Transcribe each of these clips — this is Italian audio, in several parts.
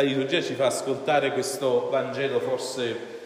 La liturgia ci fa ascoltare questo Vangelo forse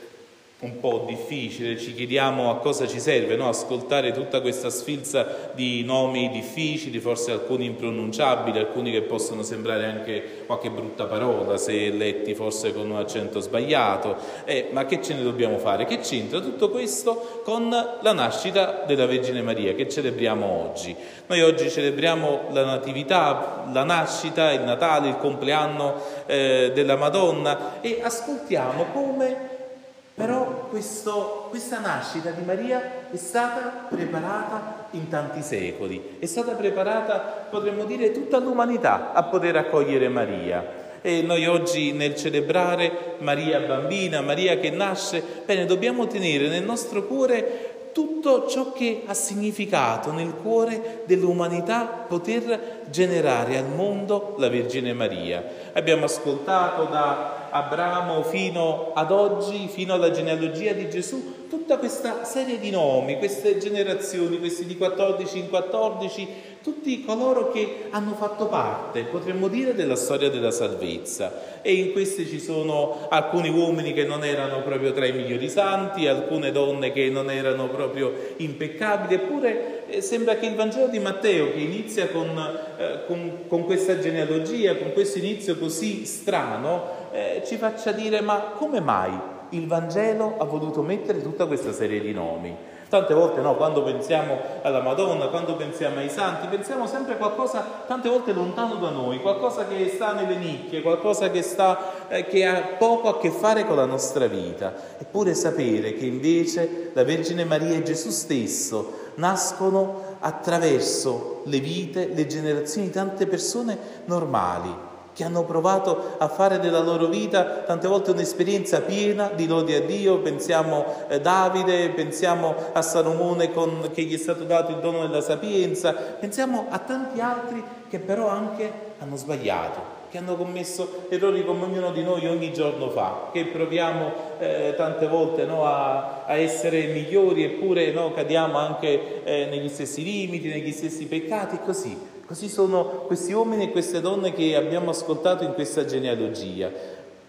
un po' difficile, ci chiediamo a cosa ci serve no? ascoltare tutta questa sfilza di nomi difficili, forse alcuni impronunciabili, alcuni che possono sembrare anche qualche brutta parola se letti forse con un accento sbagliato, eh, ma che ce ne dobbiamo fare? Che c'entra tutto questo con la nascita della Vergine Maria che celebriamo oggi? Noi oggi celebriamo la Natività, la nascita, il Natale, il compleanno eh, della Madonna e ascoltiamo come però questo, questa nascita di Maria è stata preparata in tanti secoli, è stata preparata, potremmo dire, tutta l'umanità a poter accogliere Maria. E noi oggi nel celebrare Maria bambina, Maria che nasce, bene, dobbiamo tenere nel nostro cuore tutto ciò che ha significato nel cuore dell'umanità poter generare al mondo la Vergine Maria. Abbiamo ascoltato da Abramo fino ad oggi, fino alla genealogia di Gesù, tutta questa serie di nomi, queste generazioni, questi di 14 in 14, tutti coloro che hanno fatto parte, potremmo dire, della storia della salvezza. E in questi ci sono alcuni uomini che non erano proprio tra i migliori santi, alcune donne che non erano proprio impeccabili, eppure sembra che il Vangelo di Matteo, che inizia con, eh, con, con questa genealogia, con questo inizio così strano, eh, ci faccia dire ma come mai il Vangelo ha voluto mettere tutta questa serie di nomi? Tante volte no, quando pensiamo alla Madonna, quando pensiamo ai santi, pensiamo sempre a qualcosa tante volte lontano da noi, qualcosa che sta nelle nicchie, qualcosa che, sta, eh, che ha poco a che fare con la nostra vita. Eppure sapere che invece la Vergine Maria e Gesù stesso nascono attraverso le vite, le generazioni di tante persone normali, che hanno provato a fare della loro vita tante volte un'esperienza piena di lode a Dio, pensiamo a eh, Davide, pensiamo a Salomone con, che gli è stato dato il dono della sapienza, pensiamo a tanti altri che però anche hanno sbagliato, che hanno commesso errori come ognuno di noi ogni giorno fa, che proviamo eh, tante volte no, a, a, essere migliori eppure no, cadiamo anche eh, negli stessi limiti, negli stessi peccati, così. Così sono questi uomini e queste donne che abbiamo ascoltato in questa genealogia.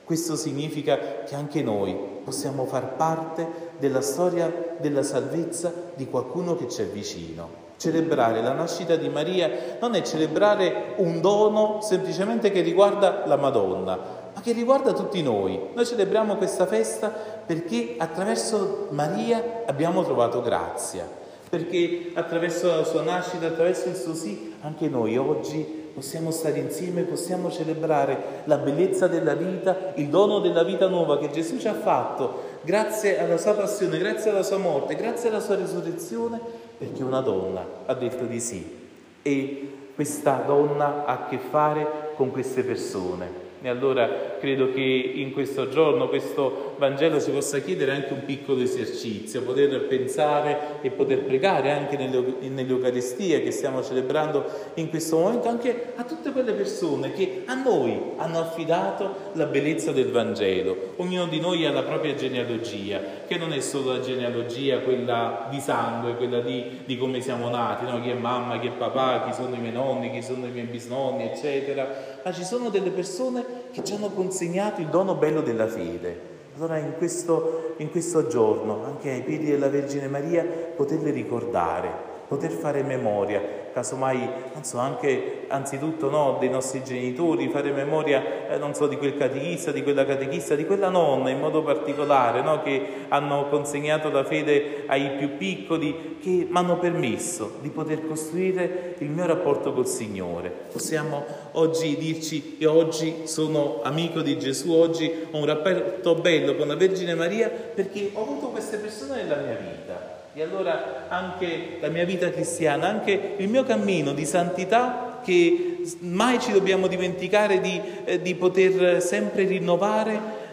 Questo significa che anche noi possiamo far parte della storia della salvezza di qualcuno che ci è vicino. Celebrare la nascita di Maria non è celebrare un dono semplicemente che riguarda la Madonna, ma che riguarda tutti noi. Noi celebriamo questa festa perché attraverso Maria abbiamo trovato grazia perché attraverso la sua nascita, attraverso il suo sì, anche noi oggi possiamo stare insieme, possiamo celebrare la bellezza della vita, il dono della vita nuova che Gesù ci ha fatto grazie alla sua passione, grazie alla sua morte, grazie alla sua risurrezione, perché una donna ha detto di sì. E questa donna ha a che fare con queste persone. E allora credo che in questo giorno, questo Vangelo, si possa chiedere anche un piccolo esercizio, poter pensare e poter pregare anche nell'Eucaristia che stiamo celebrando in questo momento, anche a tutte quelle persone che a noi hanno affidato la bellezza del Vangelo. Ognuno di noi ha la propria genealogia, che non è solo la genealogia, quella di sangue, quella di, di come siamo nati, no? chi è mamma, chi è papà, chi sono i miei nonni, chi sono i miei bisnonni, eccetera ma ci sono delle persone che ci hanno consegnato il dono bello della fede. Allora in questo, in questo giorno, anche ai piedi della Vergine Maria, poterle ricordare, poter fare memoria casomai, non so, anche anzitutto no, dei nostri genitori, fare memoria, eh, non so, di quel catechista, di quella catechista, di quella nonna in modo particolare, no, che hanno consegnato la fede ai più piccoli, che mi hanno permesso di poter costruire il mio rapporto col Signore. Possiamo oggi dirci, io oggi sono amico di Gesù, oggi ho un rapporto bello con la Vergine Maria perché ho avuto queste persone nella mia vita. E allora anche la mia vita cristiana, anche il mio cammino di santità che mai ci dobbiamo dimenticare di, eh, di poter sempre rinnovare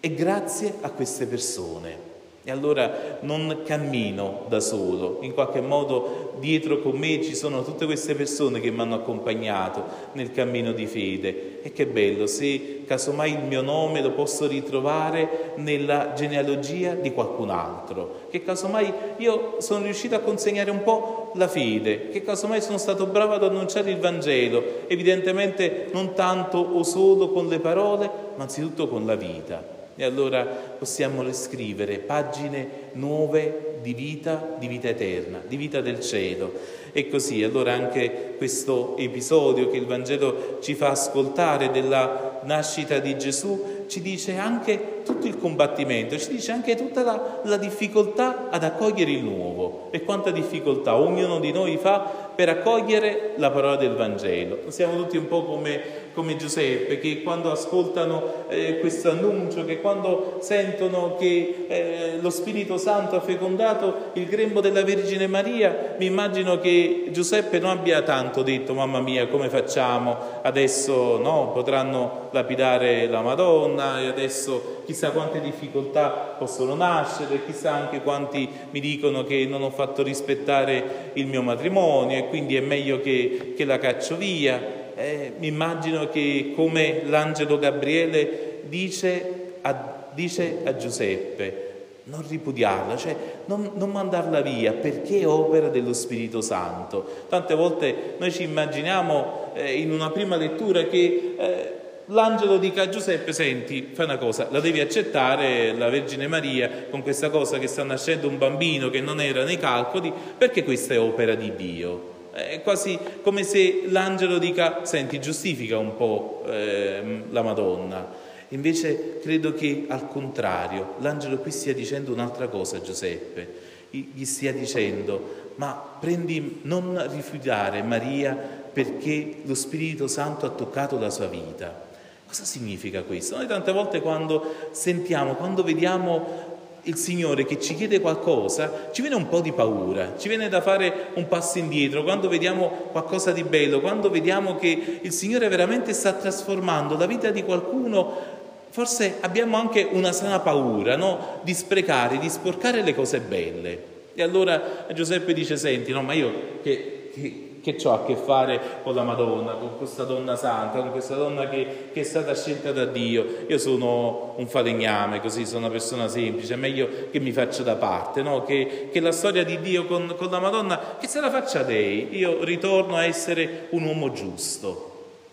è grazie a queste persone. E allora non cammino da solo, in qualche modo dietro con me ci sono tutte queste persone che mi hanno accompagnato nel cammino di fede. E che bello se casomai il mio nome lo posso ritrovare nella genealogia di qualcun altro, che casomai io sono riuscito a consegnare un po' la fede, che casomai sono stato bravo ad annunciare il Vangelo, evidentemente non tanto o solo con le parole, ma anzitutto con la vita. E allora possiamo riscrivere pagine nuove di vita, di vita eterna, di vita del cielo. E così, allora anche questo episodio che il Vangelo ci fa ascoltare della nascita di Gesù ci dice anche tutto il combattimento, ci dice anche tutta la, la difficoltà ad accogliere il nuovo e quanta difficoltà ognuno di noi fa per accogliere la parola del Vangelo. Siamo tutti un po' come come Giuseppe, che quando ascoltano eh, questo annuncio, che quando sentono che eh, lo Spirito Santo ha fecondato il grembo della Vergine Maria, mi immagino che Giuseppe non abbia tanto detto, mamma mia, come facciamo? Adesso no, potranno lapidare la Madonna e adesso chissà quante difficoltà possono nascere, chissà anche quanti mi dicono che non ho fatto rispettare il mio matrimonio e quindi è meglio che, che la caccio via eh, mi immagino che come l'angelo Gabriele dice a, dice a Giuseppe, non ripudiarla, cioè non, non, mandarla via perché è opera dello Spirito Santo. Tante volte noi ci immaginiamo eh, in una prima lettura che eh, l'angelo dica a Giuseppe, senti, fai una cosa, la devi accettare la Vergine Maria con questa cosa che sta nascendo un bambino che non era nei calcoli, perché questa è opera di Dio. È quasi come se l'angelo dica, senti, giustifica un po' eh, la Madonna. Invece credo che al contrario, l'angelo qui stia dicendo un'altra cosa a Giuseppe. Gli stia dicendo, ma prendi, non rifiutare Maria perché lo Spirito Santo ha toccato la sua vita. Cosa significa questo? Noi tante volte quando sentiamo, quando vediamo il Signore che ci chiede qualcosa, ci viene un po' di paura, ci viene da fare un passo indietro, quando vediamo qualcosa di bello, quando vediamo che il Signore veramente sta trasformando la vita di qualcuno, forse abbiamo anche una sana paura no? di sprecare, di sporcare le cose belle. E allora Giuseppe dice, senti, no, ma io che, che che ho a che fare con la Madonna, con questa donna santa, con questa donna che, che, è stata scelta da Dio. Io sono un falegname, così sono una persona semplice, è meglio che mi faccia da parte, no? che, che, la storia di Dio con, con la Madonna, che se la faccia lei, io ritorno a essere un uomo giusto.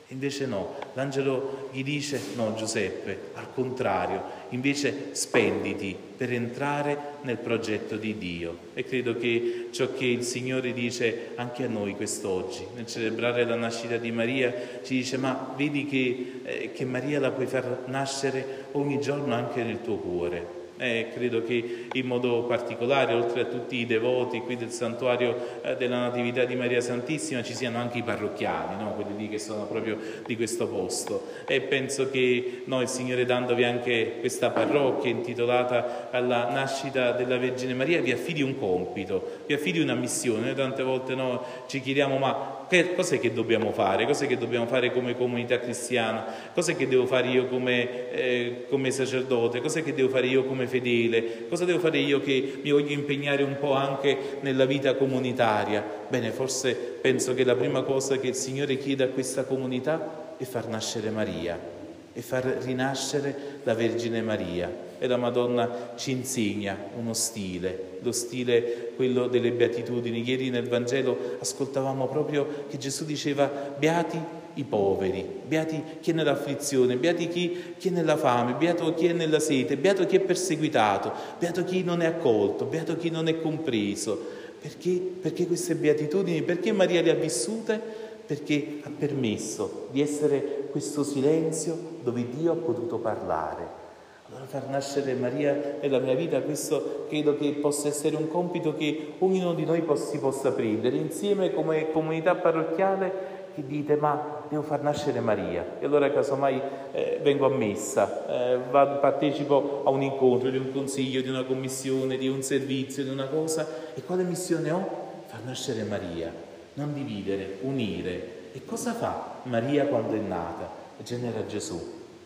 Invece no, l'angelo gli dice no Giuseppe, al contrario, invece spenditi per entrare nel progetto di Dio. E credo che ciò che il Signore dice anche a noi quest'oggi, nel celebrare la nascita di Maria, ci dice ma vedi che, eh, che Maria la puoi far nascere ogni giorno anche nel tuo cuore. Eh, credo che in modo particolare, oltre a tutti i devoti qui del santuario eh, della Natività di Maria Santissima, ci siano anche i parrocchiani, no? quelli lì che sono proprio di questo posto. E penso che noi, il Signore, dandovi anche questa parrocchia intitolata alla nascita della Vergine Maria, vi affidi un compito, vi affidi una missione. Noi tante volte no, ci chiediamo, ma che, cos'è che dobbiamo fare? Cos'è che dobbiamo fare come comunità cristiana? Cos'è che devo fare io come, eh, come sacerdote? Cos'è che devo fare io come fedele? Cosa devo fare io che mi voglio impegnare un po' anche nella vita comunitaria? Bene, forse penso che la prima cosa che il Signore chiede a questa comunità è far nascere Maria e far rinascere la Vergine Maria e la Madonna ci insegna uno stile, lo stile quello delle beatitudini. Ieri nel Vangelo ascoltavamo proprio che Gesù diceva beati i poveri, beati chi è nell'afflizione, beati chi, chi è nella fame, beato chi è nella sete, beato chi è perseguitato, beato chi non è accolto, beato chi non è compreso. Perché, perché queste beatitudini? Perché Maria le ha vissute? Perché ha permesso di essere questo silenzio dove Dio ha potuto parlare allora far nascere Maria nella mia vita, questo credo che possa essere un compito che ognuno di noi si possa prendere insieme come comunità parrocchiale che dite ma devo far nascere Maria e allora casomai eh, vengo a messa, eh, vado, partecipo a un incontro, di un consiglio, di una commissione, di un servizio, di una cosa e quale missione ho? Far nascere Maria, non dividere, unire. E cosa fa Maria quando è nata? Genera Gesù,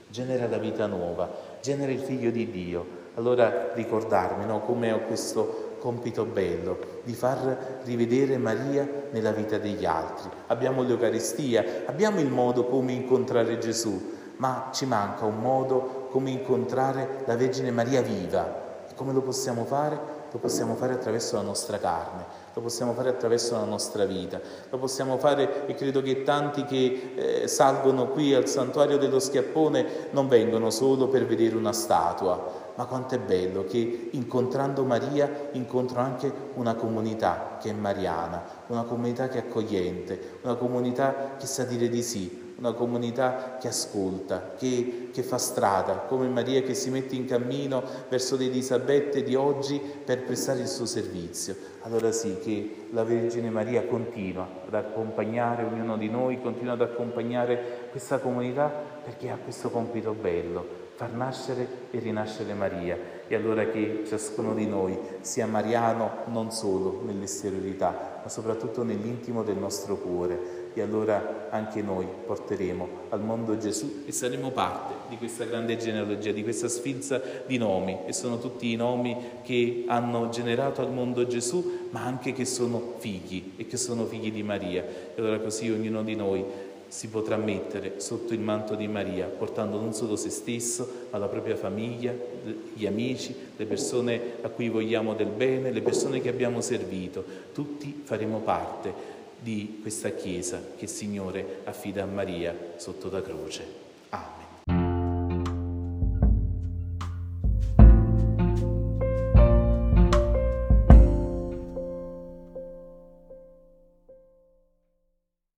genera la vita nuova genera il figlio di Dio. allora ricordarmi no, come ho questo compito bello di far rivedere Maria nella vita degli altri. Abbiamo l'Eucaristia, abbiamo il modo come incontrare Gesù, ma ci manca un modo come incontrare la Vergine Maria viva. E come lo possiamo fare? Lo possiamo fare attraverso la nostra carne, lo possiamo fare attraverso la nostra vita, lo possiamo fare e credo che tanti che eh, salgono qui al santuario dello Schiappone non vengono solo per vedere una statua, ma quanto è bello che incontrando Maria incontro anche una comunità che è mariana, una comunità che è accogliente, una comunità che sa dire di sì, una comunità che ascolta, che, che, fa strada, come Maria che si mette in cammino verso le Elisabette di oggi per prestare il suo servizio. Allora sì che la Vergine Maria continua ad accompagnare ognuno di noi, continua ad accompagnare questa comunità perché ha questo compito bello, far nascere e rinascere Maria. E allora che ciascuno di noi sia mariano non solo nell'esteriorità, ma soprattutto nell'intimo del nostro cuore. E allora anche noi porteremo al mondo Gesù e saremo parte di questa grande genealogia, di questa sfilza di nomi. E sono tutti i nomi che hanno generato al mondo Gesù ma anche che sono figli e che sono figli di Maria. E allora così ognuno di noi si potrà mettere sotto il manto di Maria, portando non solo se stesso, ma la propria famiglia, gli amici, le persone a cui vogliamo del bene, le persone che abbiamo servito. Tutti faremo parte di questa Chiesa che il Signore affida a Maria sotto la croce.